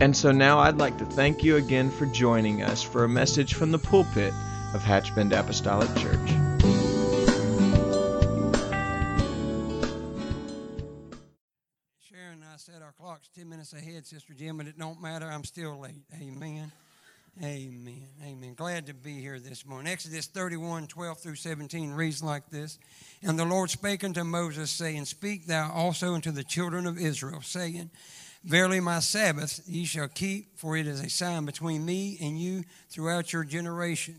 And so now I'd like to thank you again for joining us for a message from the pulpit of Hatchbend Apostolic Church. Sharon I set our clocks 10 minutes ahead, Sister Jim, but it don't matter. I'm still late. Amen. Amen. Amen. Glad to be here this morning. Exodus 31, 12 through 17 reads like this And the Lord spake unto Moses, saying, Speak thou also unto the children of Israel, saying, Verily, my Sabbath ye shall keep, for it is a sign between me and you throughout your generation,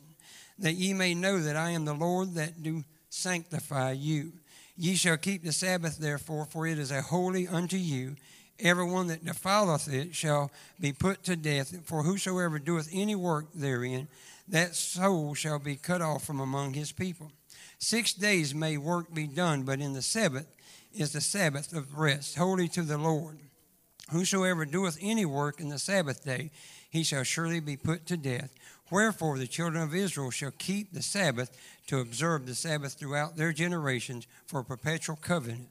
that ye may know that I am the Lord that do sanctify you. Ye shall keep the Sabbath, therefore, for it is a holy unto you. Everyone that defileth it shall be put to death. For whosoever doeth any work therein, that soul shall be cut off from among his people. Six days may work be done, but in the seventh is the Sabbath of rest, holy to the Lord. Whosoever doeth any work in the Sabbath day, he shall surely be put to death. Wherefore the children of Israel shall keep the Sabbath to observe the Sabbath throughout their generations for a perpetual covenant.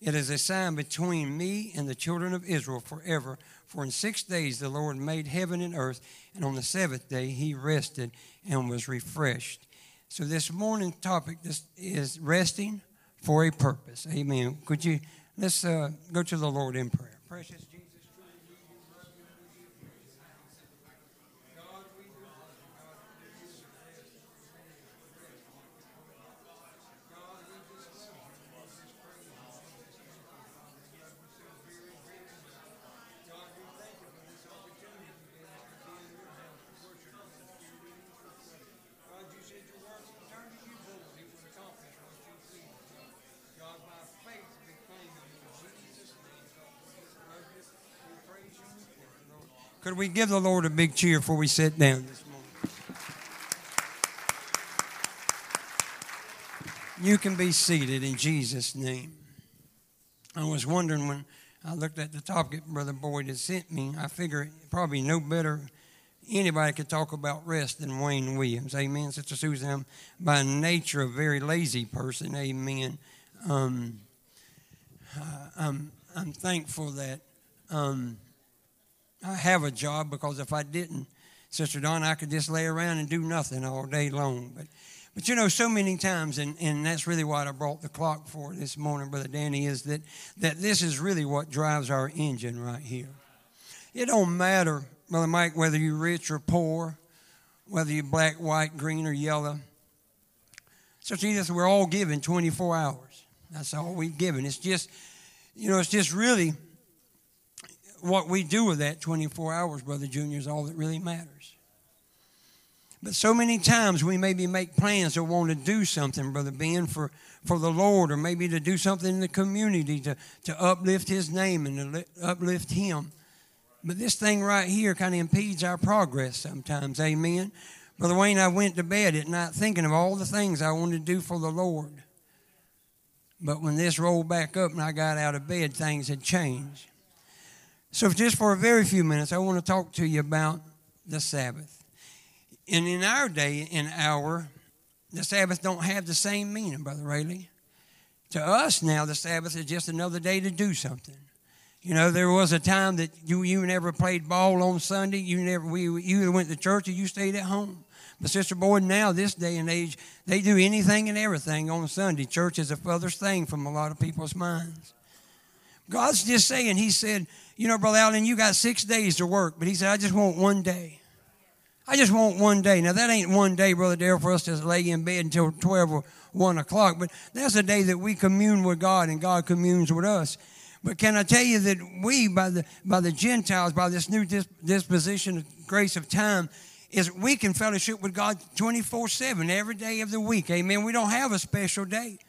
It is a sign between me and the children of Israel forever. For in six days the Lord made heaven and earth, and on the seventh day he rested and was refreshed. So this morning topic is resting for a purpose. Amen. Could you let's uh, go to the Lord in prayer. Precious we give the Lord a big cheer before we sit down this morning? You can be seated in Jesus' name. I was wondering when I looked at the topic Brother Boyd had sent me, I figure probably no better anybody could talk about rest than Wayne Williams. Amen. Sister Susan, I'm by nature a very lazy person. Amen. Um, I'm, I'm thankful that um, have a job because if I didn't, Sister Don, I could just lay around and do nothing all day long. But, but you know, so many times, and, and that's really what I brought the clock for this morning, Brother Danny, is that, that this is really what drives our engine right here. It don't matter, Brother Mike, whether you're rich or poor, whether you're black, white, green, or yellow. So, Jesus, we're all given 24 hours. That's all we've given. It's just, you know, it's just really what we do with that 24 hours, Brother Junior, is all that really matters. But so many times we maybe make plans or want to do something, Brother Ben, for, for the Lord, or maybe to do something in the community to, to uplift His name and to uplift Him. But this thing right here kind of impedes our progress sometimes. Amen. Brother Wayne, I went to bed at night thinking of all the things I wanted to do for the Lord. But when this rolled back up and I got out of bed, things had changed. So, just for a very few minutes, I want to talk to you about the Sabbath. And in our day and hour, the Sabbath don't have the same meaning, Brother Rayleigh. To us now, the Sabbath is just another day to do something. You know, there was a time that you you never played ball on Sunday. You never we you went to church or you stayed at home. But Sister Boyd, now this day and age, they do anything and everything on Sunday. Church is a furthest thing from a lot of people's minds. God's just saying, He said, you know, Brother Allen, you got six days to work, but he said, I just want one day. I just want one day. Now, that ain't one day, Brother Dale, for us to lay in bed until 12 or 1 o'clock, but that's a day that we commune with God and God communes with us. But can I tell you that we, by the, by the Gentiles, by this new disposition of grace of time, is we can fellowship with God 24 7 every day of the week. Amen. We don't have a special day.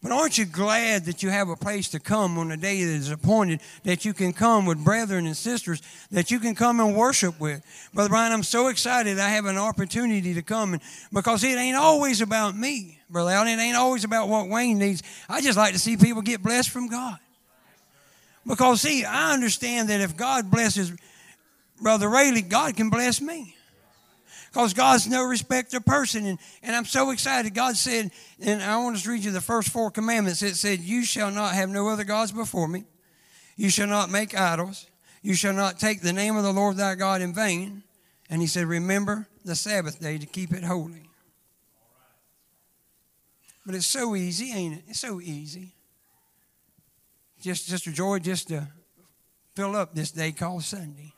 But aren't you glad that you have a place to come on the day that is appointed, that you can come with brethren and sisters, that you can come and worship with? Brother Brian, I'm so excited I have an opportunity to come and, because it ain't always about me, Brother Allen. It ain't always about what Wayne needs. I just like to see people get blessed from God. Because, see, I understand that if God blesses Brother Rayleigh, God can bless me because God's no respecter of person. And, and I'm so excited. God said, and I want to read you the first four commandments. It said, You shall not have no other gods before me. You shall not make idols. You shall not take the name of the Lord thy God in vain. And he said, Remember the Sabbath day to keep it holy. But it's so easy, ain't it? It's so easy. Just, Sister Joy, just to fill up this day called Sunday.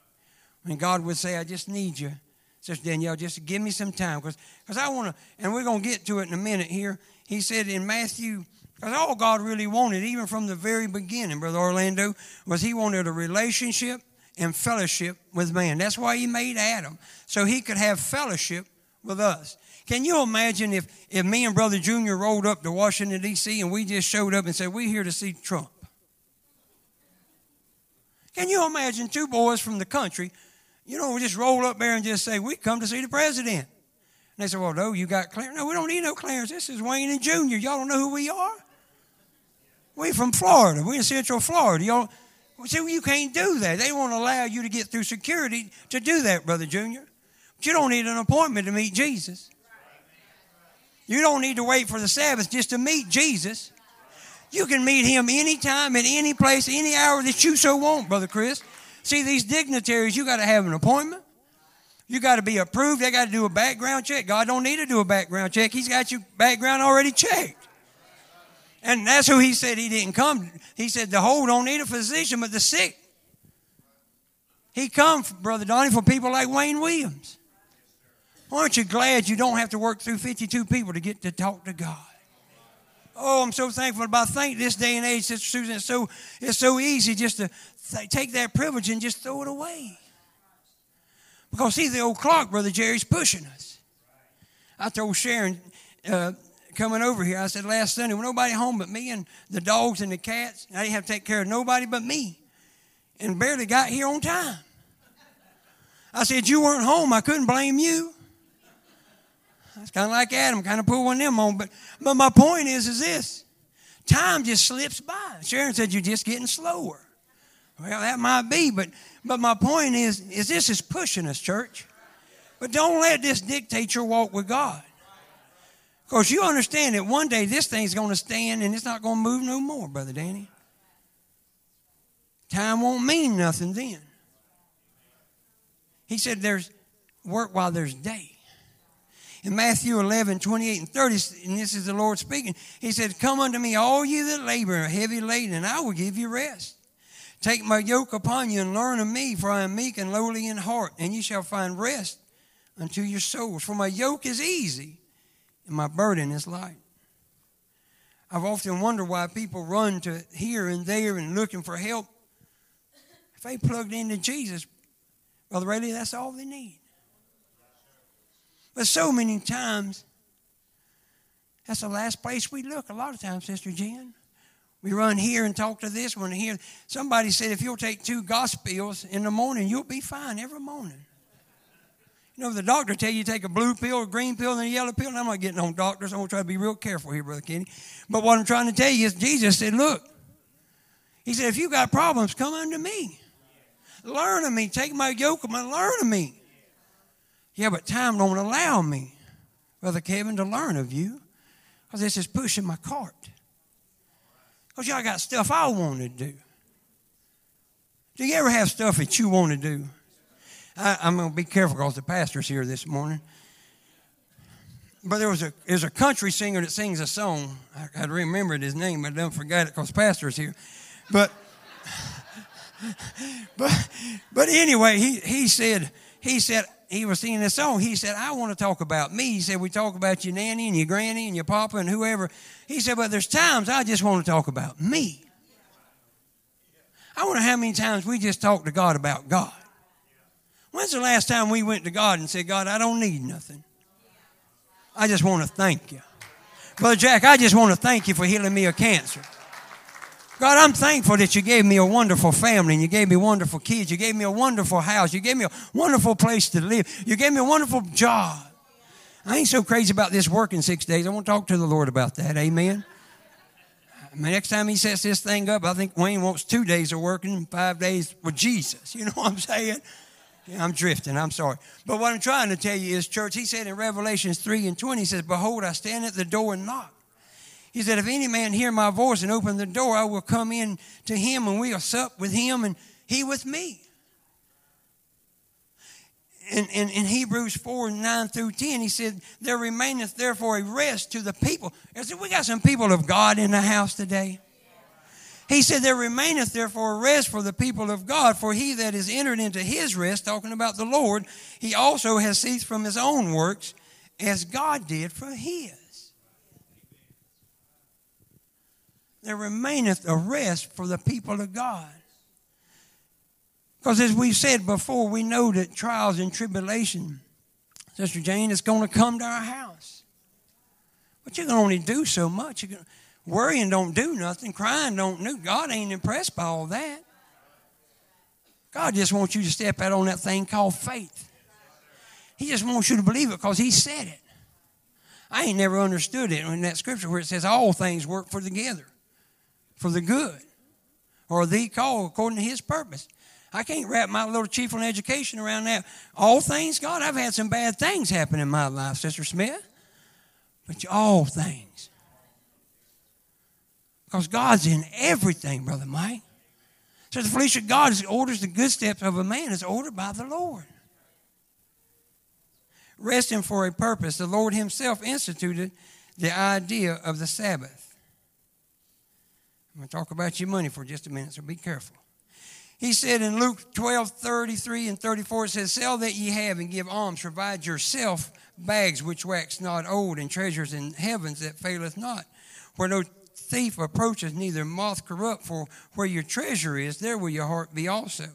When God would say, I just need you Sister Danielle, just give me some time because I want to, and we're going to get to it in a minute here. He said in Matthew, because all God really wanted, even from the very beginning, Brother Orlando, was He wanted a relationship and fellowship with man. That's why He made Adam, so He could have fellowship with us. Can you imagine if, if me and Brother Junior rolled up to Washington, D.C., and we just showed up and said, We're here to see Trump? Can you imagine two boys from the country you know, we just roll up there and just say, we come to see the president. And they say, well, no, you got Clarence. No, we don't need no Clarence. This is Wayne and Junior. Y'all don't know who we are? We from Florida. We're in Central Florida. Y'all, see, well, you can't do that. They won't allow you to get through security to do that, Brother Junior. But you don't need an appointment to meet Jesus. You don't need to wait for the Sabbath just to meet Jesus. You can meet him anytime, at any place, any hour that you so want, Brother Chris. See, these dignitaries, you got to have an appointment. You got to be approved. They got to do a background check. God don't need to do a background check. He's got your background already checked. And that's who he said he didn't come. He said the whole don't need a physician, but the sick. He come, Brother Donnie, for people like Wayne Williams. Aren't you glad you don't have to work through 52 people to get to talk to God? Oh, I'm so thankful. But I think this day and age, Sister Susan, it's so, it's so easy just to th- take that privilege and just throw it away. Because see, the old clock, Brother Jerry's pushing us. I told Sharon uh, coming over here, I said last Sunday, when nobody home but me and the dogs and the cats, I didn't have to take care of nobody but me. And barely got here on time. I said, You weren't home. I couldn't blame you. That's kind of like Adam, kind of put one of them on. But, but my point is, is this. Time just slips by. Sharon said, You're just getting slower. Well, that might be, but but my point is, is this is pushing us, church. But don't let this dictate your walk with God. Because you understand that one day this thing's going to stand and it's not going to move no more, Brother Danny. Time won't mean nothing then. He said there's work while there's day. In Matthew 11, 28 and 30, and this is the Lord speaking, he said, Come unto me, all you that labor and are heavy laden, and I will give you rest. Take my yoke upon you and learn of me, for I am meek and lowly in heart, and you shall find rest unto your souls. For my yoke is easy and my burden is light. I've often wondered why people run to here and there and looking for help. If they plugged into Jesus, Brother Rayleigh, that's all they need. But so many times, that's the last place we look. A lot of times, Sister Jen. We run here and talk to this one here. Somebody said if you'll take two gospels in the morning, you'll be fine every morning. You know, the doctor tell you take a blue pill, a green pill, and a yellow pill, and I'm not getting on doctors. I'm going to try to be real careful here, Brother Kenny. But what I'm trying to tell you is Jesus said, look, he said, if you've got problems, come unto me. Learn of me. Take my yoke and learn of me. Yeah, but time don't allow me, Brother Kevin, to learn of you because this is pushing my cart. Because y'all got stuff I want to do. Do you ever have stuff that you want to do? I, am going to be careful because the pastor's here this morning. But there was a there's a country singer that sings a song. I, I remembered his name, but I don't forget it because pastor's here. But but but anyway, he he said he said he was singing this song. He said, I want to talk about me. He said, We talk about your nanny and your granny and your papa and whoever. He said, But there's times I just want to talk about me. I wonder how many times we just talk to God about God. When's the last time we went to God and said, God, I don't need nothing? I just want to thank you. Brother Jack, I just want to thank you for healing me of cancer. God, I'm thankful that you gave me a wonderful family and you gave me wonderful kids. You gave me a wonderful house. You gave me a wonderful place to live. You gave me a wonderful job. I ain't so crazy about this working six days. I want to talk to the Lord about that. Amen. next time he sets this thing up, I think Wayne wants two days of working and five days with Jesus. You know what I'm saying? I'm drifting. I'm sorry. But what I'm trying to tell you is, church, he said in Revelations 3 and 20, he says, Behold, I stand at the door and knock. He said, If any man hear my voice and open the door, I will come in to him and we'll sup with him and he with me. In, in, in, Hebrews 4 9 through 10, he said, There remaineth therefore a rest to the people. I said, We got some people of God in the house today. He said, There remaineth therefore a rest for the people of God, for he that is entered into his rest, talking about the Lord, he also has ceased from his own works, as God did for his. There remaineth a rest for the people of God. Because as we've said before, we know that trials and tribulation, Sister Jane, is going to come to our house. But you can only do so much. You can, worrying don't do nothing. Crying don't do. God ain't impressed by all that. God just wants you to step out on that thing called faith. He just wants you to believe it because He said it. I ain't never understood it in that scripture where it says all things work for together for the good or the call according to his purpose. I can't wrap my little chief on education around that. All things, God, I've had some bad things happen in my life, Sister Smith. But all things. Because God's in everything, Brother Mike. So the Felicia, God orders the good steps of a man is ordered by the Lord. Resting for a purpose, the Lord Himself instituted the idea of the Sabbath. I'm going to talk about your money for just a minute, so be careful. He said in Luke 12, 33 and 34, it says, Sell that ye have and give alms, provide yourself bags which wax not old, and treasures in heavens that faileth not, where no thief approacheth, neither moth corrupt, for where your treasure is, there will your heart be also.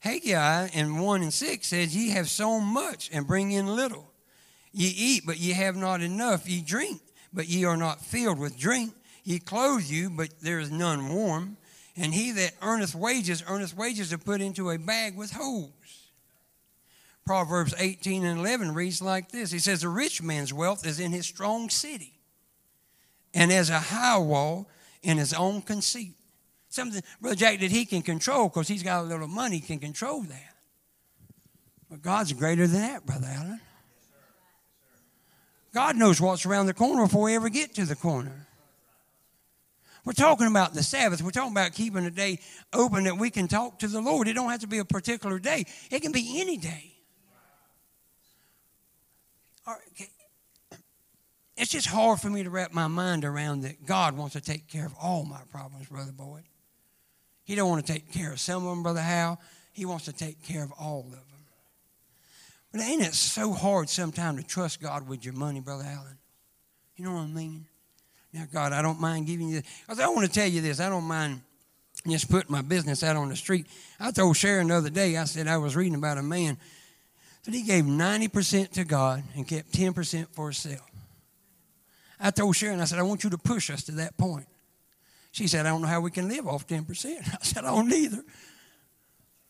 Haggai in 1 and 6 says, Ye have sown much and bring in little. Ye eat, but ye have not enough. Ye drink, but ye are not filled with drink. He clothes you, but there is none warm. And he that earneth wages, earneth wages are put into a bag with holes. Proverbs 18 and 11 reads like this He says, A rich man's wealth is in his strong city, and as a high wall in his own conceit. Something, Brother Jack, that he can control because he's got a little money, can control that. But God's greater than that, Brother Allen. God knows what's around the corner before we ever get to the corner. We're talking about the Sabbath. We're talking about keeping a day open that we can talk to the Lord. It don't have to be a particular day. It can be any day. It's just hard for me to wrap my mind around that God wants to take care of all my problems, Brother Boyd. He don't want to take care of some of them, Brother Hal. He wants to take care of all of them. But ain't it so hard sometimes to trust God with your money, Brother Allen? You know what I mean? Now, God, I don't mind giving you this. I want to tell you this. I don't mind just putting my business out on the street. I told Sharon the other day, I said I was reading about a man that he gave 90% to God and kept 10% for himself. I told Sharon, I said, I want you to push us to that point. She said, I don't know how we can live off 10%. I said, I don't either.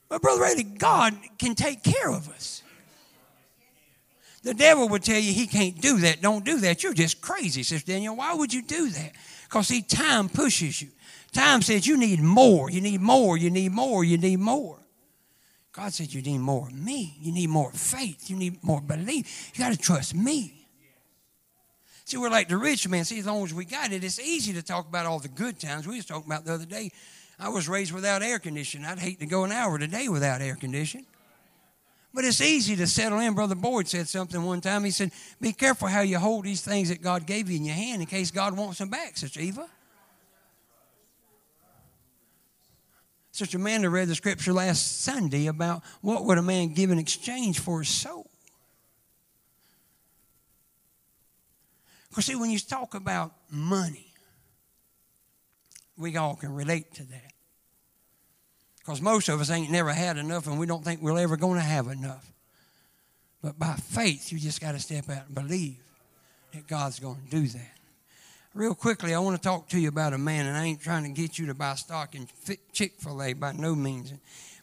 But, Brother Ray, God can take care of us. The devil would tell you he can't do that. Don't do that. You're just crazy, Sister Daniel. Why would you do that? Because see, time pushes you. Time says you need more. You need more. You need more. You need more. God said you need more of me. You need more faith. You need more belief. You got to trust me. See, we're like the rich man. See, as long as we got it, it's easy to talk about all the good times. We was talking about the other day. I was raised without air conditioning. I'd hate to go an hour today without air conditioning. But it's easy to settle in. Brother Boyd said something one time. He said, Be careful how you hold these things that God gave you in your hand in case God wants them back, Sister Eva. Sister Amanda read the scripture last Sunday about what would a man give in exchange for his soul. Because, see, when you talk about money, we all can relate to that. Because most of us ain't never had enough and we don't think we're ever going to have enough. But by faith, you just got to step out and believe that God's going to do that. Real quickly, I want to talk to you about a man, and I ain't trying to get you to buy stock in Chick fil A by no means.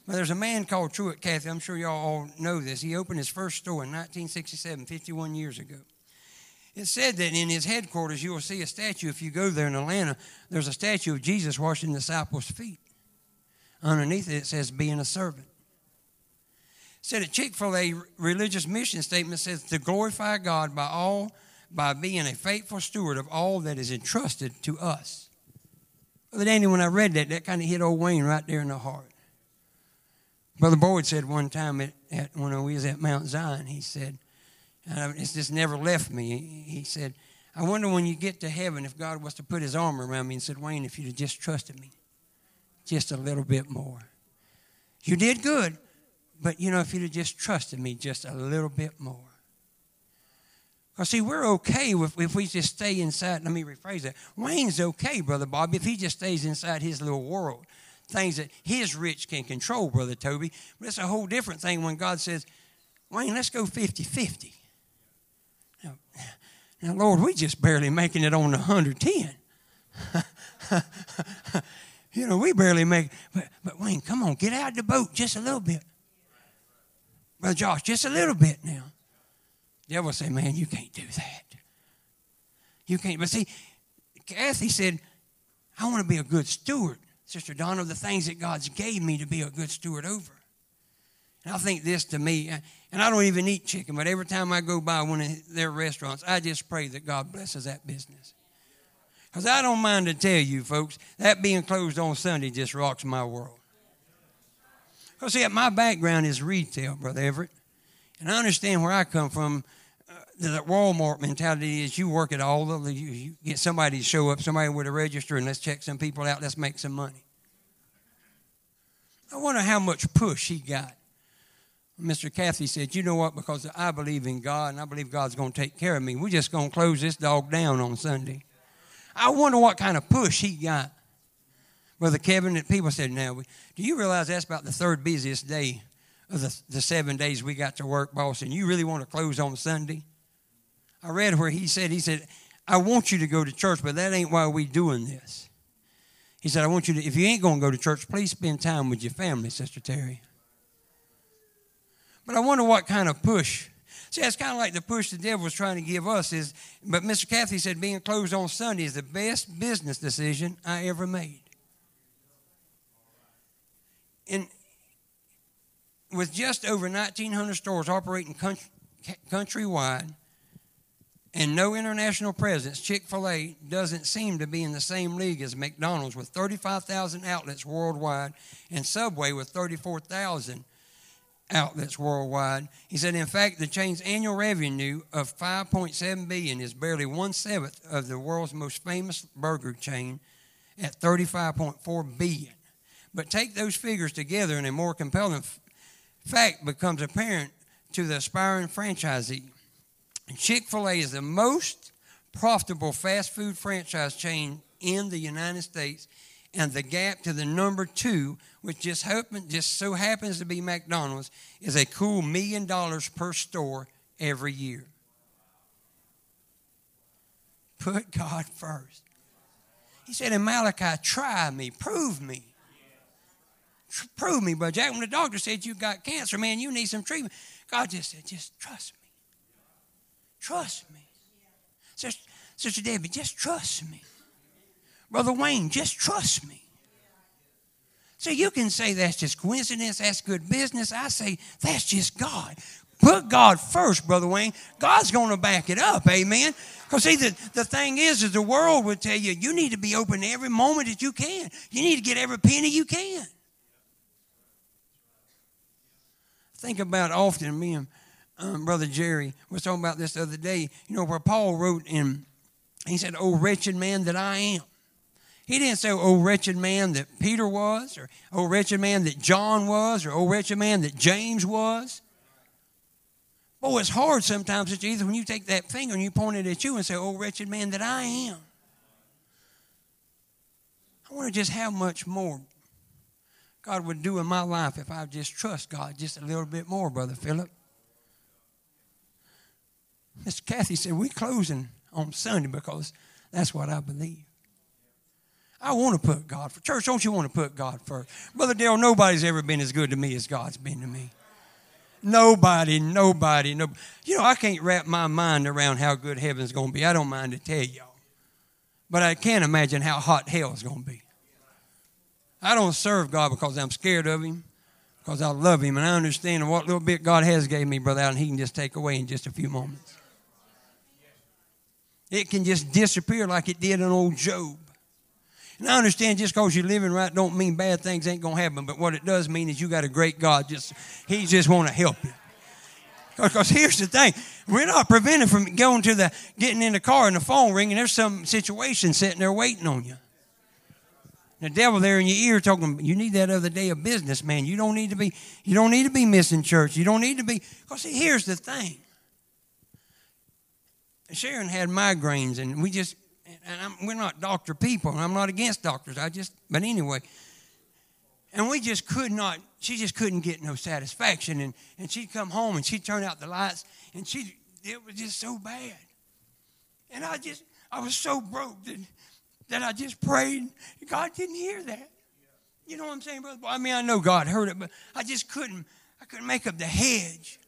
But there's a man called Truett Cathy. I'm sure y'all all know this. He opened his first store in 1967, 51 years ago. It said that in his headquarters, you will see a statue. If you go there in Atlanta, there's a statue of Jesus washing the disciples' feet. Underneath it, says, being a servant. Said a Chick fil A religious mission statement says to glorify God by all by being a faithful steward of all that is entrusted to us. Brother Danny, when I read that, that kind of hit old Wayne right there in the heart. Brother Boyd said one time at, at when we was at Mount Zion, he said, and it's just never left me. He said, I wonder when you get to heaven if God was to put his arm around me and said, Wayne, if you'd have just trusted me just a little bit more. You did good, but you know, if you'd have just trusted me just a little bit more. Well, see, we're okay if, if we just stay inside. Let me rephrase that. Wayne's okay, Brother Bob, if he just stays inside his little world. Things that his rich can control, Brother Toby. But it's a whole different thing when God says, Wayne, let's go 50 50. Now, now, Lord, we just barely making it on the 110. you know, we barely make but, but Wayne, come on, get out of the boat just a little bit. Brother Josh, just a little bit now. The devil say, man, you can't do that. You can't. But see, Cathy said, I want to be a good steward. Sister Donna, of the things that God's gave me to be a good steward over. And I think this to me, and I don't even eat chicken, but every time I go by one of their restaurants, I just pray that God blesses that business. Because I don't mind to tell you, folks, that being closed on Sunday just rocks my world. Because, see, my background is retail, Brother Everett. And I understand where I come from uh, the Walmart mentality is you work at all the you, you get somebody to show up, somebody with a register, and let's check some people out. Let's make some money. I wonder how much push he got. Mr. Cathy said, "You know what? Because I believe in God, and I believe God's going to take care of me. We're just going to close this dog down on Sunday." I wonder what kind of push he got. Brother Kevin, that people said, "Now, do you realize that's about the third busiest day of the, the seven days we got to work, boss? And you really want to close on Sunday?" I read where he said, he said, I want you to go to church, but that ain't why we doing this. He said, I want you to, if you ain't going to go to church, please spend time with your family, Sister Terry. But I wonder what kind of push. See, that's kind of like the push the devil was trying to give us is, but Mr. Cathy said being closed on Sunday is the best business decision I ever made. And with just over 1,900 stores operating country, countrywide, and no international presence, Chick fil A doesn't seem to be in the same league as McDonald's with 35,000 outlets worldwide and Subway with 34,000 outlets worldwide. He said, in fact, the chain's annual revenue of 5.7 billion is barely one seventh of the world's most famous burger chain at 35.4 billion. But take those figures together, and a more compelling fact becomes apparent to the aspiring franchisee. Chick fil A is the most profitable fast food franchise chain in the United States, and the gap to the number two, which just, happen, just so happens to be McDonald's, is a cool million dollars per store every year. Put God first. He said in Malachi, try me, prove me. Prove me, but Jack, when the doctor said you got cancer, man, you need some treatment. God just said, just trust me. Trust me. Sister, Sister Debbie, just trust me. Brother Wayne, just trust me. So you can say that's just coincidence, that's good business. I say that's just God. Put God first, Brother Wayne. God's going to back it up, amen. Because see, the, the thing is, is the world would tell you, you need to be open every moment that you can. You need to get every penny you can. Think about often me and um, Brother Jerry was talking about this the other day, you know, where Paul wrote in, he said, Oh, wretched man that I am. He didn't say, Oh, wretched man that Peter was, or Oh, wretched man that John was, or Oh, wretched man that James was. Boy, it's hard sometimes, it's either when you take that finger and you point it at you and say, Oh, wretched man that I am. I wonder just how much more God would do in my life if I just trust God just a little bit more, Brother Philip. Miss Cathy said, We're closing on Sunday because That's what I believe. I want to put God first. church. Don't you want to put God first, brother Dale? Nobody's ever been as good to me as God's been to me. Nobody, nobody, no. You know, I can't wrap my mind around how good heaven's going to be. I don't mind to tell y'all, but I can't imagine how hot hell's going to be. I don't serve God because I'm scared of Him, because I love Him and I understand what little bit God has gave me, brother, and He can just take away in just a few moments. It can just disappear like it did in old Job. And I understand just because you're living right don't mean bad things ain't going to happen. But what it does mean is you got a great God. Just He just want to help you. Because here's the thing, we're not prevented from going to the getting in the car and the phone ringing. There's some situation sitting there waiting on you. The devil there in your ear talking, you need that other day of business, man. You don't need to be, you don't need to be missing church. You don't need to be, because see, here's the thing. Sharon had migraines, and we just and I'm, we're not doctor people, and I'm not against doctors. I just, but anyway, and we just could not. She just couldn't get no satisfaction, and and she'd come home and she'd turn out the lights, and she it was just so bad, and I just I was so broke that that I just prayed. God didn't hear that. You know what I'm saying, brother? I mean, I know God heard it, but I just couldn't. I couldn't make up the hedge.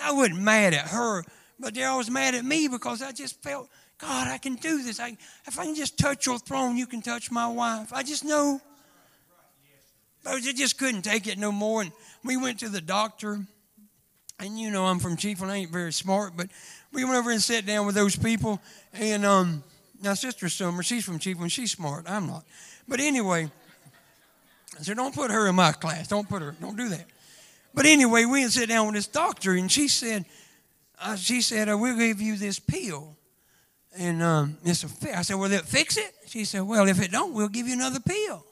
I wasn't mad at her, but they're always mad at me because I just felt God, I can do this. I, if I can just touch your throne, you can touch my wife. I just know. But I just couldn't take it no more. And we went to the doctor. And you know, I'm from Chiefland. I ain't very smart, but we went over and sat down with those people. And um, now, Sister Summer, she's from Chiefland. She's smart. I'm not. But anyway, I said, don't put her in my class. Don't put her. Don't do that. But anyway, we sit down with this doctor, and she said, uh, she said, uh, we'll give you this pill and um, it's a fi- I said, Will it fix it? She said, Well, if it don't, we'll give you another pill.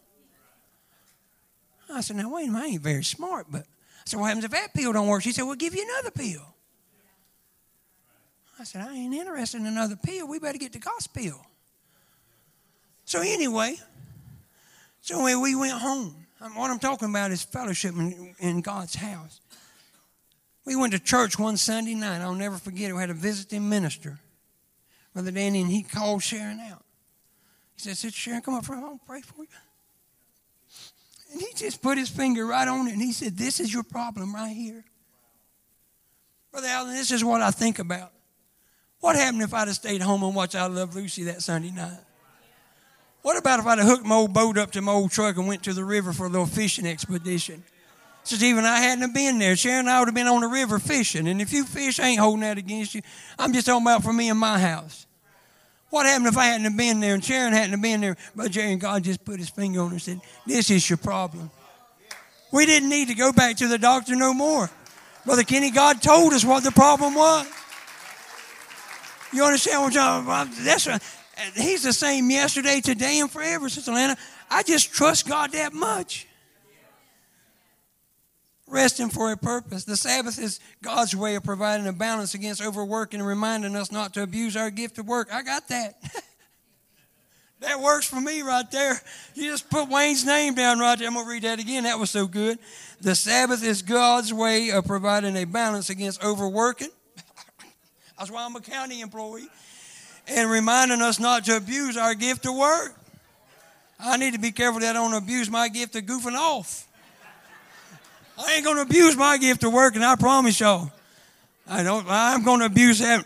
I said, Now, wait a minute, I ain't very smart, but I said, What happens if that pill don't work? She said, We'll give you another pill. I said, I ain't interested in another pill. We better get the gospel. Pill." So, anyway, so when we went home, what I'm talking about is fellowship in, in God's house. We went to church one Sunday night. I'll never forget it. We had a visiting minister. Brother Danny, and he called Sharon out. He said, Sister Sharon, come up front. I'll pray for you. And he just put his finger right on it and he said, This is your problem right here. Brother Allen, this is what I think about. What happened if I'd have stayed home and watched I Love Lucy that Sunday night? What about if I'd have hooked my old boat up to my old truck and went to the river for a little fishing expedition? Says even I hadn't been there. Sharon I would have been on the river fishing. And if you fish, I ain't holding that against you. I'm just talking about for me and my house. What happened if I hadn't been there and Sharon hadn't been there? But Jerry and God just put his finger on her and said, This is your problem. We didn't need to go back to the doctor no more. Brother Kenny, God told us what the problem was. You understand what I'm That's right. He's the same yesterday, today, and forever, Sister Atlanta. I just trust God that much resting for a purpose. The Sabbath is God's way of providing a balance against overworking and reminding us not to abuse our gift of work. I got that. that works for me right there. You just put Wayne's name down right there. I'm going to read that again. That was so good. The Sabbath is God's way of providing a balance against overworking. That's why I'm a county employee. And reminding us not to abuse our gift of work. I need to be careful that I don't abuse my gift of goofing off. I ain't going to abuse my gift of work, and I promise y'all, I don't. I'm going to abuse that,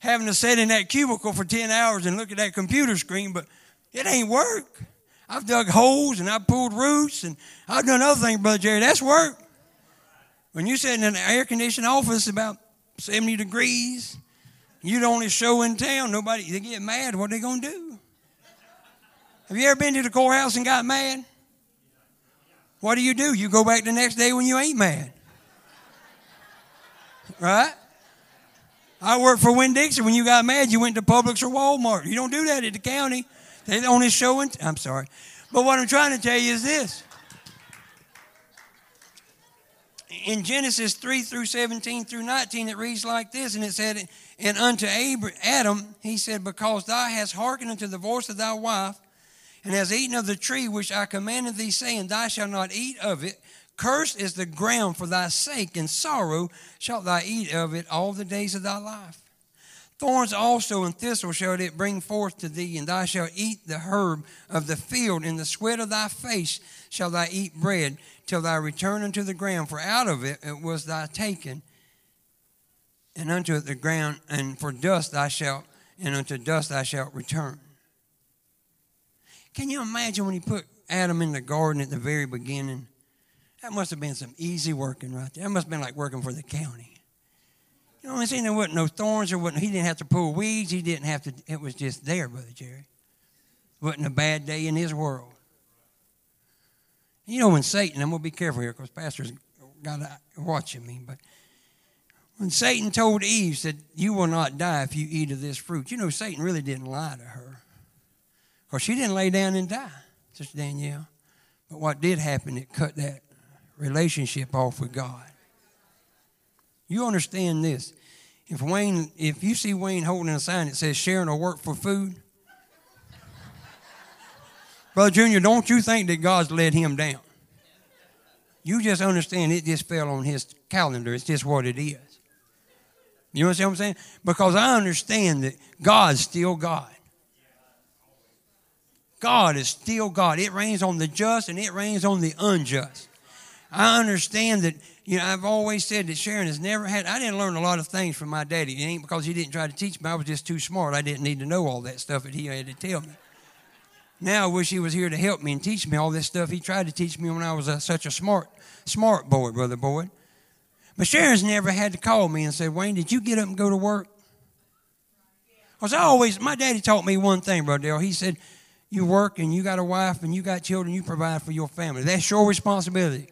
having to sit in that cubicle for ten hours and look at that computer screen, but it ain't work. I've dug holes and I've pulled roots and I've done other things, brother Jerry. That's work. When you sit in an air conditioned office about 70 degrees, you the only show in town. Nobody they get mad. What are they gonna do? Have you ever been to the courthouse and got mad? What do you do? You go back the next day when you ain't mad. Right? I worked for Winn Dixie. When you got mad, you went to Publix or Walmart. You don't do that at the county. They only showing. I'm sorry. But what I'm trying to tell you is this. In Genesis 3 through 17 through 19, it reads like this, and it said, And unto Adam he said, Because thou hast hearkened unto the voice of thy wife, and has eaten of the tree which I commanded thee, saying, Thou shalt not eat of it. Cursed is the ground for thy sake, and sorrow shalt thou eat of it all the days of thy life. Thorns also and thistles shall it bring forth to thee, and thou shalt eat the herb of the field. In the sweat of thy face shall thou eat bread, till thou return unto the ground. For out of it it was thy taken, and unto the ground, and for dust thou shalt, and unto dust thou shalt return. Can you imagine when he put Adam in the garden at the very beginning? That must have been some easy working right there. That must have been like working for the county. You know what I'm saying? There wasn't no thorns. There wasn't, he didn't have to pull weeds. He didn't have to, it was just there, Brother Jerry. It wasn't a bad day in his world. You know, when Satan, I'm to be careful here because Pastor's got watching me, but when Satan told Eve, said, You will not die if you eat of this fruit, you know, Satan really didn't lie to her. Because she didn't lay down and die, Sister Danielle. But what did happen, it cut that relationship off with God. You understand this. If Wayne, if you see Wayne holding a sign that says sharing or work for food, Brother Junior, don't you think that God's let him down? You just understand it just fell on his calendar. It's just what it is. You understand what I'm saying? Because I understand that God's still God. God is still God. It rains on the just and it rains on the unjust. I understand that, you know, I've always said that Sharon has never had, I didn't learn a lot of things from my daddy. It ain't because he didn't try to teach me. I was just too smart. I didn't need to know all that stuff that he had to tell me. Now I wish he was here to help me and teach me all this stuff he tried to teach me when I was a, such a smart, smart boy, Brother Boyd. But Sharon's never had to call me and say, Wayne, did you get up and go to work? Because I always, my daddy taught me one thing, Brother Dale. He said, you work and you got a wife and you got children, you provide for your family. That's your responsibility.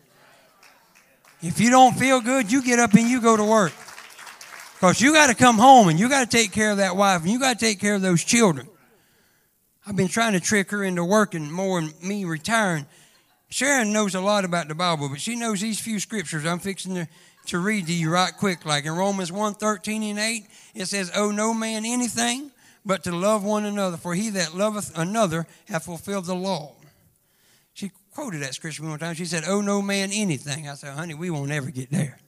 If you don't feel good, you get up and you go to work. Because you got to come home and you got to take care of that wife and you got to take care of those children. I've been trying to trick her into working more and me retiring. Sharon knows a lot about the Bible, but she knows these few scriptures I'm fixing to, to read to you right quick. Like in Romans 1 13 and 8, it says, Owe no man anything but to love one another, for he that loveth another hath fulfilled the law She quoted that scripture one time. She said, Oh, no man anything. I said, Honey, we won't ever get there.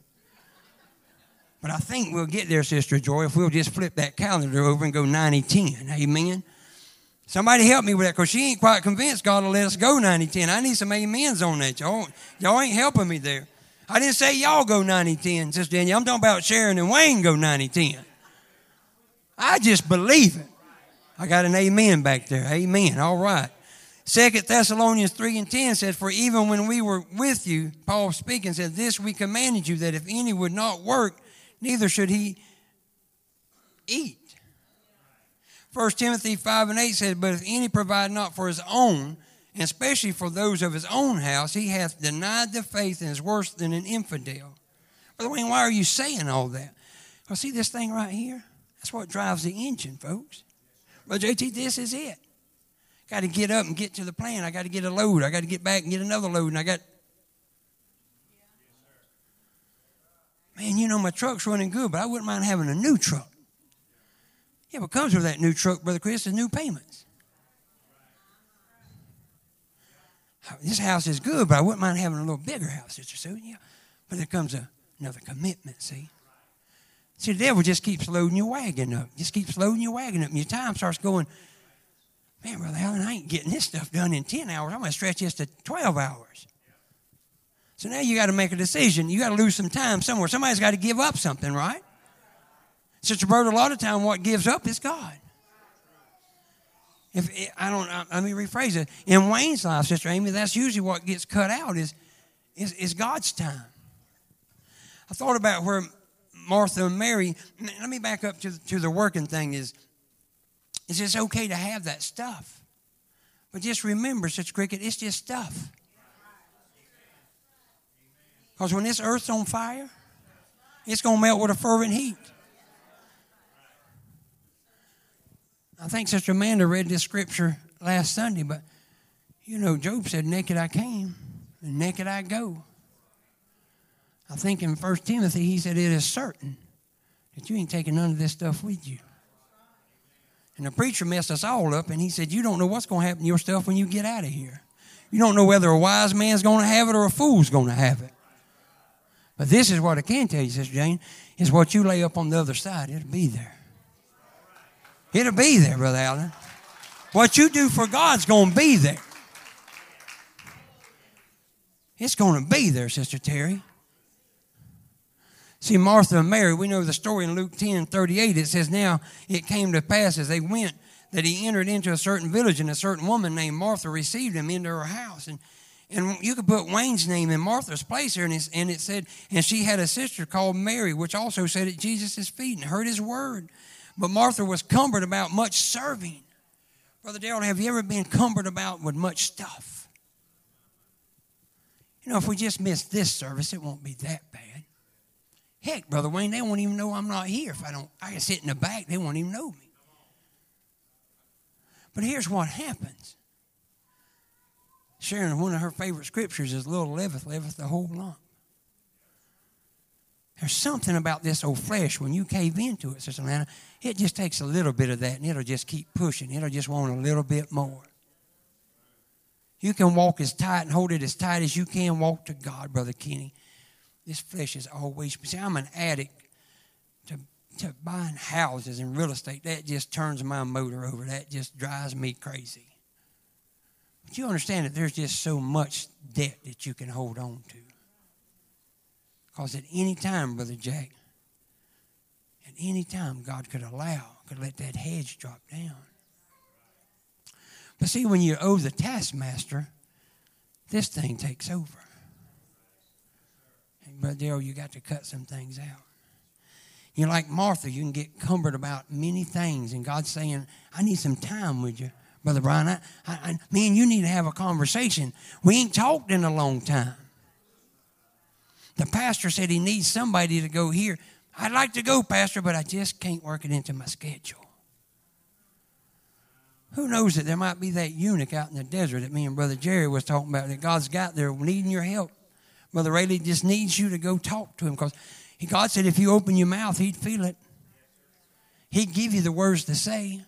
But I think we'll get there, Sister Joy, if we'll just flip that calendar over and go 90 10. Amen. Somebody help me with that because she ain't quite convinced God will let us go 90 10. I need some amens on that. Y'all, y'all ain't helping me there. I didn't say y'all go 90 10, Sister Danielle. I'm talking about Sharon and Wayne go 90 10. I just believe it. I got an amen back there. Amen. All right. Second Thessalonians 3 and 10 says, For even when we were with you, Paul speaking said, This we commanded you, that if any would not work, neither should he eat. First Timothy 5 and 8 says, But if any provide not for his own, and especially for those of his own house, he hath denied the faith and is worse than an infidel. Brother Wayne, why are you saying all that? Well, see this thing right here? That's what drives the engine, folks. Brother JT, this is it got to get up and get to the plant. I got to get a load. I got to get back and get another load. And I got, man, you know, my truck's running good, but I wouldn't mind having a new truck. Yeah, what comes with that new truck, Brother Chris, is new payments. Oh, this house is good, but I wouldn't mind having a little bigger house, Sister Sue. Yeah. But there comes a, another commitment, see? See, the devil just keeps loading your wagon up. Just keeps loading your wagon up. And your time starts going, man, Brother Allen, I ain't getting this stuff done in 10 hours. I'm going to stretch this to 12 hours. So now you got to make a decision. You got to lose some time somewhere. Somebody's got to give up something, right? Sister Bird, a lot of time what gives up is God. If eh, I don't, let me rephrase it. In Wayne's life, Sister Amy, that's usually what gets cut out is, is, is God's time. I thought about where Martha and Mary. Let me back up to, to the working thing. Is is it's okay to have that stuff. But just remember, such cricket, it's just stuff. Because when this earth's on fire, it's going to melt with a fervent heat. I think Sister Amanda read this scripture last Sunday, but you know, Job said, Naked I came, and naked I go. I think in 1 Timothy, he said, It is certain that you ain't taking none of this stuff with you. And the preacher messed us all up, and he said, You don't know what's going to happen to your stuff when you get out of here. You don't know whether a wise man's going to have it or a fool's going to have it. But this is what I can tell you, Sister Jane, is what you lay up on the other side, it'll be there. It'll be there, Brother Allen. What you do for God's going to be there. It's going to be there, Sister Terry. See, Martha and Mary, we know the story in Luke 10 38. It says, Now it came to pass as they went that he entered into a certain village, and a certain woman named Martha received him into her house. And and you could put Wayne's name in Martha's place here, and, and it said, and she had a sister called Mary, which also sat at Jesus' feet and heard his word. But Martha was cumbered about much serving. Brother Darrell, have you ever been cumbered about with much stuff? You know, if we just miss this service, it won't be that bad. Heck, Brother Wayne, they won't even know I'm not here. If I don't, I can sit in the back, they won't even know me. But here's what happens Sharon, one of her favorite scriptures is little liveth, liveth the whole lump. There's something about this old flesh when you cave into it, Sister Lana, it just takes a little bit of that and it'll just keep pushing. It'll just want a little bit more. You can walk as tight and hold it as tight as you can walk to God, Brother Kenny. This flesh is always, see, I'm an addict to, to buying houses and real estate. That just turns my motor over. That just drives me crazy. But you understand that there's just so much debt that you can hold on to. Because at any time, Brother Jack, at any time, God could allow, could let that hedge drop down. But see, when you owe the taskmaster, this thing takes over. Brother Darrell, you got to cut some things out. You're like Martha, you can get cumbered about many things, and God's saying, I need some time with you. Brother Brian. I, I, I, me and you need to have a conversation. We ain't talked in a long time. The pastor said he needs somebody to go here. I'd like to go, Pastor, but I just can't work it into my schedule. Who knows that there might be that eunuch out in the desert that me and Brother Jerry was talking about that God's got there needing your help. Brother Rayleigh just needs you to go talk to him because God said if you open your mouth, He'd feel it. He'd give you the words to say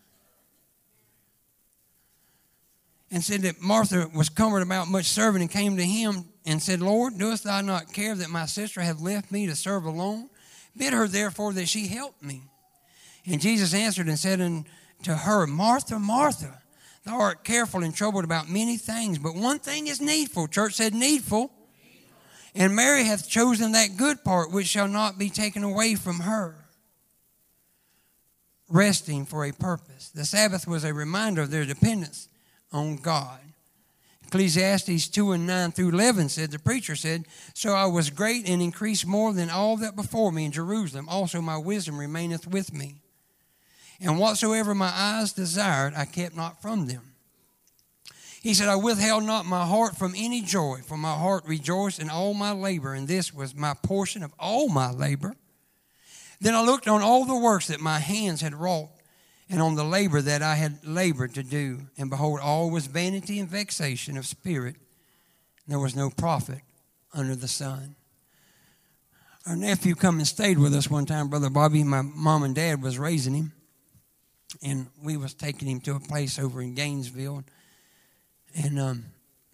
and said that Martha was cumbered about much serving and came to him and said, Lord, doest thou not care that my sister hath left me to serve alone? Bid her therefore that she help me. And Jesus answered and said unto her, Martha, Martha, thou art careful and troubled about many things, but one thing is needful. Church said needful. And Mary hath chosen that good part which shall not be taken away from her. Resting for a purpose. The Sabbath was a reminder of their dependence on God. Ecclesiastes 2 and 9 through 11 said, the preacher said, So I was great and increased more than all that before me in Jerusalem. Also my wisdom remaineth with me. And whatsoever my eyes desired, I kept not from them. He said, I withheld not my heart from any joy, for my heart rejoiced in all my labor, and this was my portion of all my labor. Then I looked on all the works that my hands had wrought and on the labor that I had labored to do. And behold, all was vanity and vexation of spirit. There was no profit under the sun. Our nephew come and stayed with us one time, Brother Bobby. My mom and dad was raising him. And we was taking him to a place over in Gainesville and um,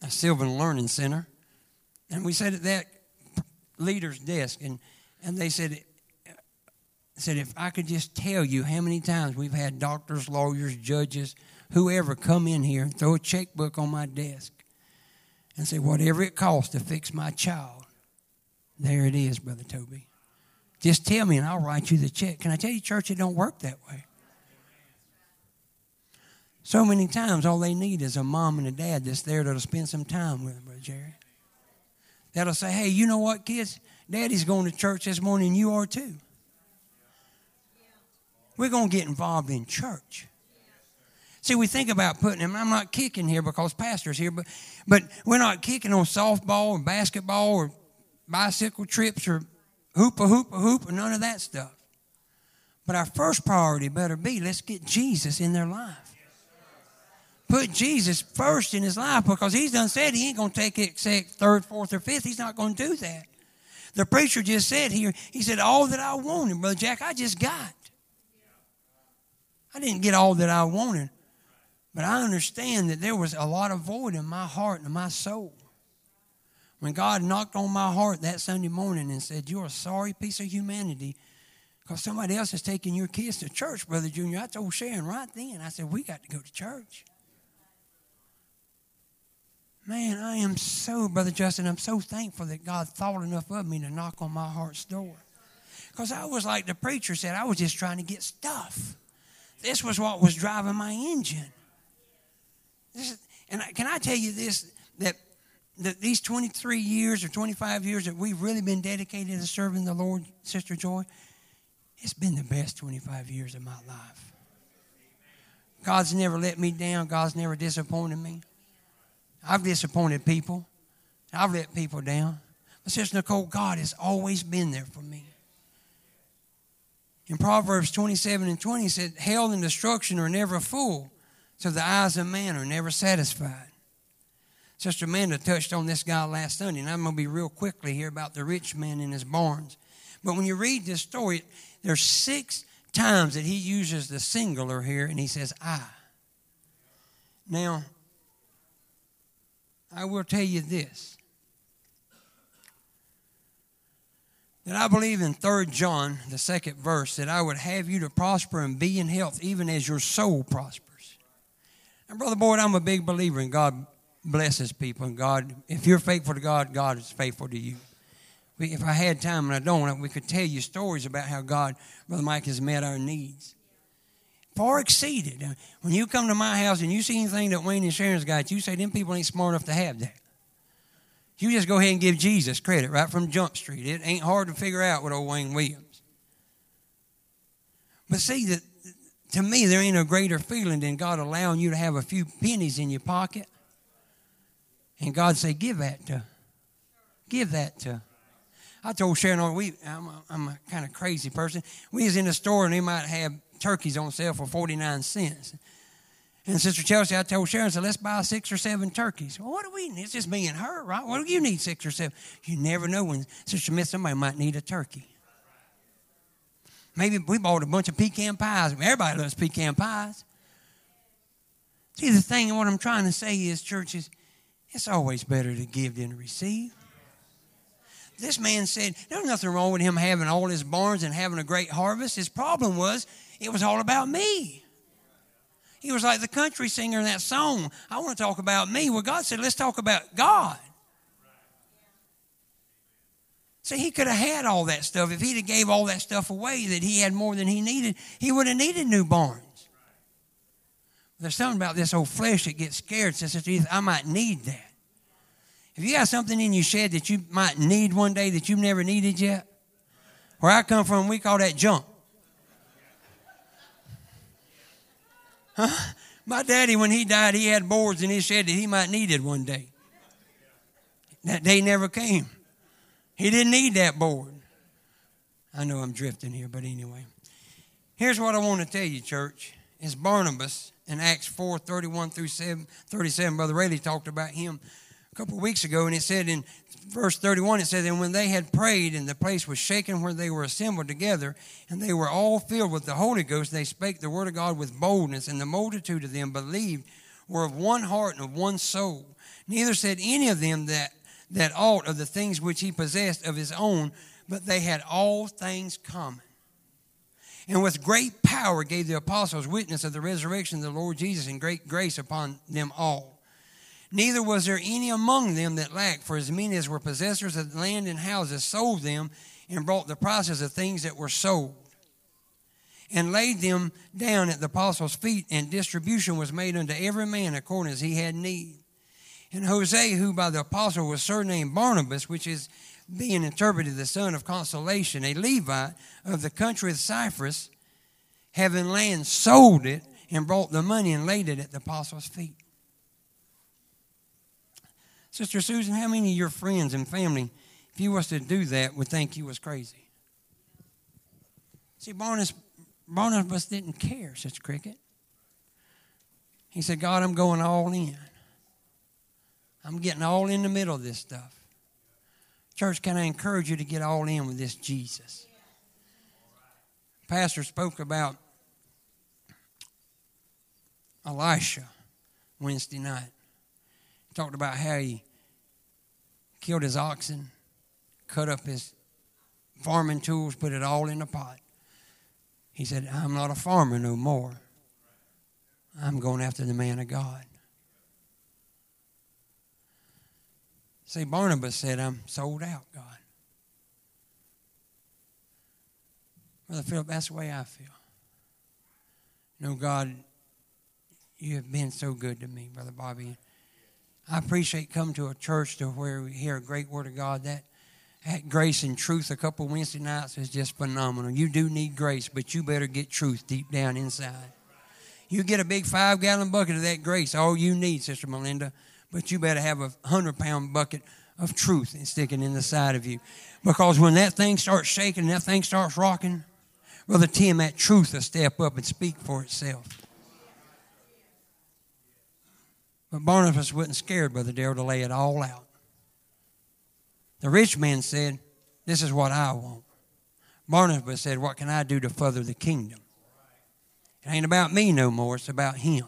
a Sylvan Learning Center. And we sat at that leader's desk, and, and they said, said, if I could just tell you how many times we've had doctors, lawyers, judges, whoever come in here and throw a checkbook on my desk and say, whatever it costs to fix my child, there it is, Brother Toby. Just tell me and I'll write you the check. Can I tell you, church, it don't work that way. So many times, all they need is a mom and a dad that's there that'll spend some time with them, Brother Jerry. That'll say, hey, you know what, kids? Daddy's going to church this morning, you are too. We're going to get involved in church. See, we think about putting them. I'm not kicking here because pastor's here, but but we're not kicking on softball or basketball or bicycle trips or hoopa hoopa hoop or none of that stuff. But our first priority better be let's get Jesus in their life. Put Jesus first in his life because he's done said he ain't going to take it except third, fourth, or fifth. He's not going to do that. The preacher just said here, he said, All that I wanted, Brother Jack, I just got. I didn't get all that I wanted, but I understand that there was a lot of void in my heart and my soul. When God knocked on my heart that Sunday morning and said, You're a sorry piece of humanity Because somebody else is taking your kids to church, Brother Junior. I told Sharon right then, I said, we got to go to church. Man, I am so, Brother Justin, I'm so thankful that God thought enough of me to knock on my heart's door. Because I was like the preacher said, I was just trying to get stuff. This was what was driving my engine. Is, and I, can I tell you this that, that these 23 years or 25 years that we've really been dedicated to serving the Lord, Sister Joy, it's been the best 25 years of my life. God's never let me down, God's never disappointed me. I've disappointed people, I've let people down. But Sister Nicole, God has always been there for me. In Proverbs 27 and 20 it said, Hell and destruction are never full, so the eyes of man are never satisfied. Sister Amanda touched on this guy last Sunday, and I'm going to be real quickly here about the rich man in his barns. But when you read this story, there's six times that he uses the singular here, and he says, I. Now, I will tell you this that I believe in 3 John, the second verse, that I would have you to prosper and be in health, even as your soul prospers. And, Brother Boyd, I'm a big believer in God blesses people. And God, if you're faithful to God, God is faithful to you. If I had time, and I don't, we could tell you stories about how God, Brother Mike, has met our needs. Far exceeded. When you come to my house and you see anything that Wayne and Sharon's got, you say, them people ain't smart enough to have that. You just go ahead and give Jesus credit right from Jump Street. It ain't hard to figure out with old Wayne Williams. But see, that to me, there ain't a greater feeling than God allowing you to have a few pennies in your pocket. And God say, give that to, give that to. I told Sharon, oh, we, I'm a, I'm a kind of crazy person. We was in the store and they might have turkeys on sale for 49 cents. And Sister Chelsea, I told Sharon, I said, let's buy six or seven turkeys. Well, what do we need? It's just me and her, right? What do you need six or seven? You never know when Sister Smith, somebody might need a turkey. Maybe we bought a bunch of pecan pies. Everybody loves pecan pies. See, the thing, what I'm trying to say is, churches, it's always better to give than to receive. This man said, there's nothing wrong with him having all his barns and having a great harvest. His problem was, it was all about me. He was like the country singer in that song. I want to talk about me. Well, God said, let's talk about God. See, he could have had all that stuff. If he'd have gave all that stuff away that he had more than he needed, he would have needed new barns. There's something about this old flesh that gets scared. Says, I might need that. If you got something in your shed that you might need one day that you've never needed yet, where I come from, we call that junk. Huh? My daddy, when he died, he had boards and he said that he might need it one day. That day never came. He didn't need that board. I know I'm drifting here, but anyway. Here's what I want to tell you, church. Is Barnabas in Acts 4 31 through 7, 37. Brother Rayleigh talked about him a couple of weeks ago, and it said in verse 31, it says, And when they had prayed, and the place was shaken where they were assembled together, and they were all filled with the Holy Ghost, they spake the word of God with boldness, and the multitude of them believed, were of one heart and of one soul. Neither said any of them that, that aught of the things which he possessed of his own, but they had all things common. And with great power gave the apostles witness of the resurrection of the Lord Jesus, and great grace upon them all. Neither was there any among them that lacked, for as many as were possessors of land and houses sold them and brought the prices of things that were sold and laid them down at the apostles' feet, and distribution was made unto every man according as he had need. And Jose, who by the apostle was surnamed Barnabas, which is being interpreted the son of consolation, a Levite of the country of Cyprus, having land, sold it and brought the money and laid it at the apostles' feet. Sister Susan, how many of your friends and family, if you was to do that, would think you was crazy? See, Barnabas, Barnabas didn't care, such cricket. He said, God, I'm going all in. I'm getting all in the middle of this stuff. Church, can I encourage you to get all in with this Jesus? Pastor spoke about Elisha Wednesday night talked about how he killed his oxen, cut up his farming tools, put it all in a pot, He said, I'm not a farmer no more. I'm going after the man of God. See, Barnabas said, I'm sold out, God. Brother Philip, that's the way I feel. You know, God, you have been so good to me, Brother Bobby. I appreciate coming to a church to where we hear a great word of God. That, that grace and truth a couple Wednesday nights is just phenomenal. You do need grace, but you better get truth deep down inside. You get a big five gallon bucket of that grace, all you need, Sister Melinda, but you better have a hundred pound bucket of truth and sticking in the side of you. Because when that thing starts shaking, that thing starts rocking, Brother Tim, that truth will step up and speak for itself. But Barnabas wasn't scared, Brother Darrell, to lay it all out. The rich man said, This is what I want. Barnabas said, What can I do to further the kingdom? It ain't about me no more, it's about him.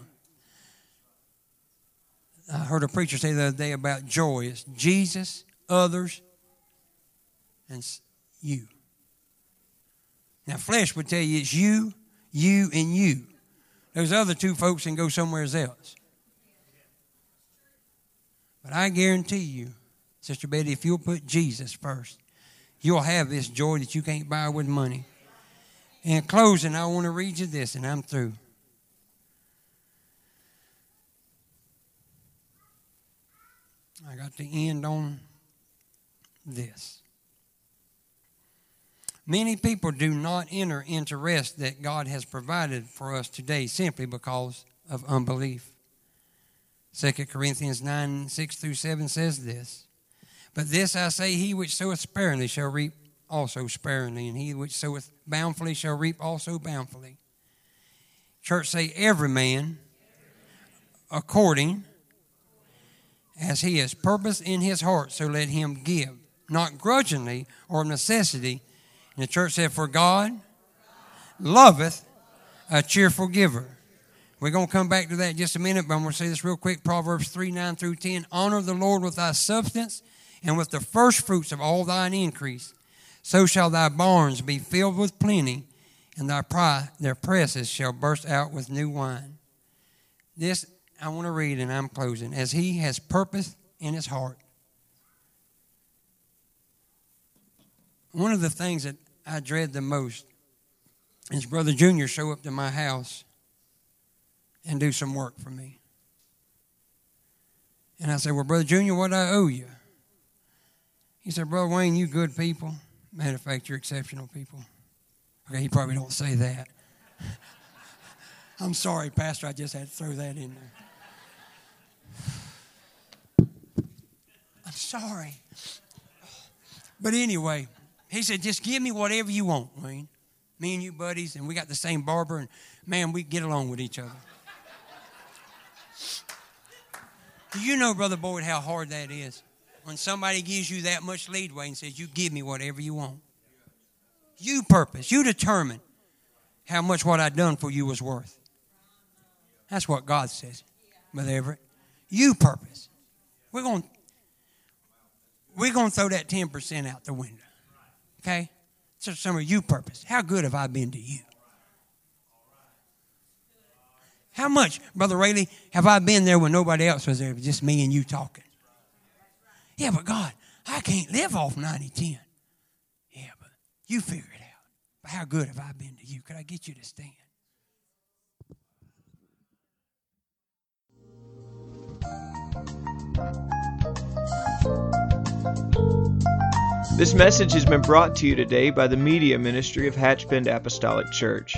I heard a preacher say the other day about joy. It's Jesus, others, and you. Now, flesh would tell you it's you, you, and you. Those other two folks can go somewhere else. But I guarantee you, Sister Betty, if you'll put Jesus first, you'll have this joy that you can't buy with money. In closing, I want to read you this, and I'm through. I got to end on this. Many people do not enter into rest that God has provided for us today simply because of unbelief. 2 Corinthians 9 6 through 7 says this But this I say, he which soweth sparingly shall reap also sparingly, and he which soweth bountifully shall reap also bountifully. Church say, Every man according as he has purpose in his heart, so let him give, not grudgingly or of necessity. And the church said, For God loveth a cheerful giver. We're going to come back to that in just a minute, but I'm going to say this real quick Proverbs 3 9 through 10. Honor the Lord with thy substance and with the first fruits of all thine increase. So shall thy barns be filled with plenty, and thy pri- their presses shall burst out with new wine. This I want to read, and I'm closing. As he has purpose in his heart. One of the things that I dread the most is Brother Junior show up to my house and do some work for me. And I said, Well, Brother Junior, what do I owe you? He said, Brother Wayne, you good people. Matter of fact, you're exceptional people. Okay, he probably don't say that. I'm sorry, Pastor, I just had to throw that in there. I'm sorry. But anyway, he said, just give me whatever you want, Wayne. Me and you buddies, and we got the same barber, and man, we get along with each other. Do you know, Brother Boyd, how hard that is? When somebody gives you that much leadway and says, You give me whatever you want. You purpose, you determine how much what I done for you was worth. That's what God says, Brother Everett. You purpose. We're going we're going to throw that 10% out the window. Okay? So some of you purpose. How good have I been to you? How much, Brother Rayleigh, have I been there when nobody else was there, just me and you talking? Yeah, but God, I can't live off 90 10. Yeah, but you figure it out. But how good have I been to you? Could I get you to stand? This message has been brought to you today by the Media Ministry of Hatch Bend Apostolic Church.